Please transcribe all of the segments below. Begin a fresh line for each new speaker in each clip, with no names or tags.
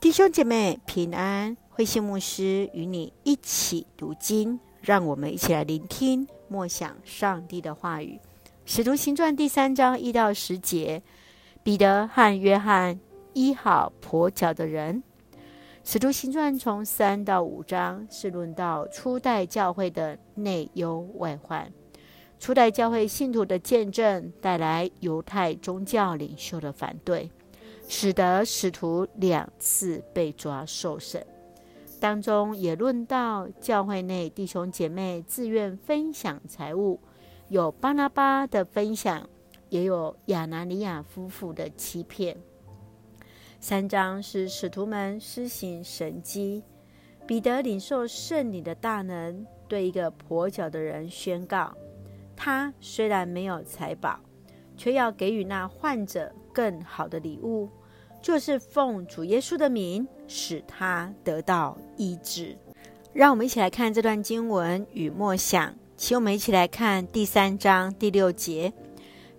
弟兄姐妹平安，慧馨牧师与你一起读经，让我们一起来聆听默想上帝的话语。使徒行传第三章一到十节，彼得和约翰医好跛脚的人。使徒行传从三到五章是论到初代教会的内忧外患。初代教会信徒的见证带来犹太宗教领袖的反对，使得使徒两次被抓受审。当中也论到教会内弟兄姐妹自愿分享财物，有巴拿巴的分享，也有亚拿尼亚夫妇的欺骗。三章是使徒们施行神迹，彼得领受圣灵的大能，对一个跛脚的人宣告。他虽然没有财宝，却要给予那患者更好的礼物，就是奉主耶稣的名，使他得到医治。让我们一起来看这段经文与默想，请我们一起来看第三章第六节。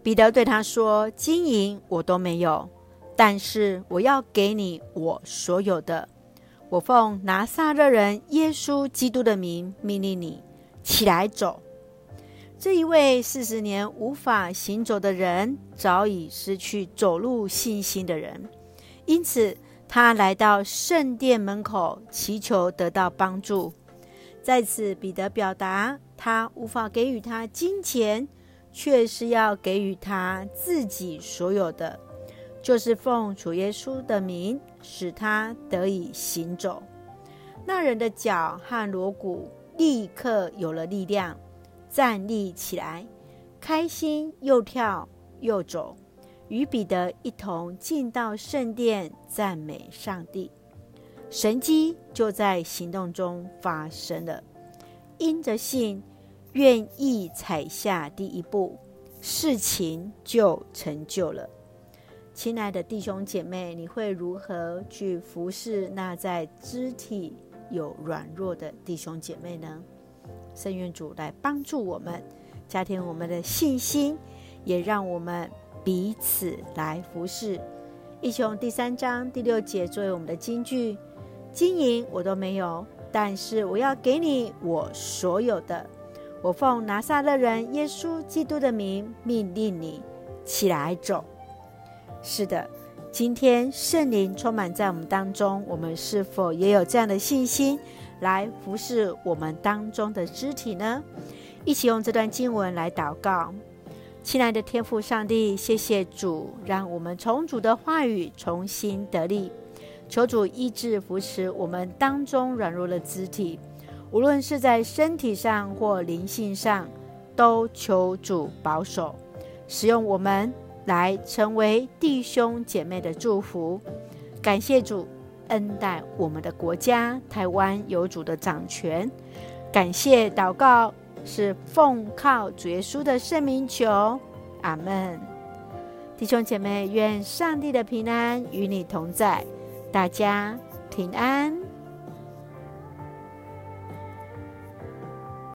彼得对他说：“金银我都没有，但是我要给你我所有的。我奉拿撒勒人耶稣基督的名命令你起来走。”这一位四十年无法行走的人，早已失去走路信心的人，因此他来到圣殿门口祈求得到帮助。在此，彼得表达他无法给予他金钱，却是要给予他自己所有的，就是奉主耶稣的名，使他得以行走。那人的脚和锣骨立刻有了力量。站立起来，开心又跳又走，与彼得一同进到圣殿，赞美上帝。神迹就在行动中发生了。因着信，愿意踩下第一步，事情就成就了。亲爱的弟兄姐妹，你会如何去服侍那在肢体有软弱的弟兄姐妹呢？圣愿主来帮助我们，加添我们的信心，也让我们彼此来服侍。一起用第三章第六节作为我们的金句：金银我都没有，但是我要给你我所有的。我奉拿撒勒人耶稣基督的名命令你起来走。是的，今天圣灵充满在我们当中，我们是否也有这样的信心？来服侍我们当中的肢体呢？一起用这段经文来祷告。亲爱的天父上帝，谢谢主，让我们从主的话语重新得力。求主医治扶持我们当中软弱的肢体，无论是在身体上或灵性上，都求主保守，使用我们来成为弟兄姐妹的祝福。感谢主。恩待我们的国家，台湾有主的掌权。感谢祷告是奉靠主耶稣的圣名求，阿门。弟兄姐妹，愿上帝的平安与你同在，大家平安。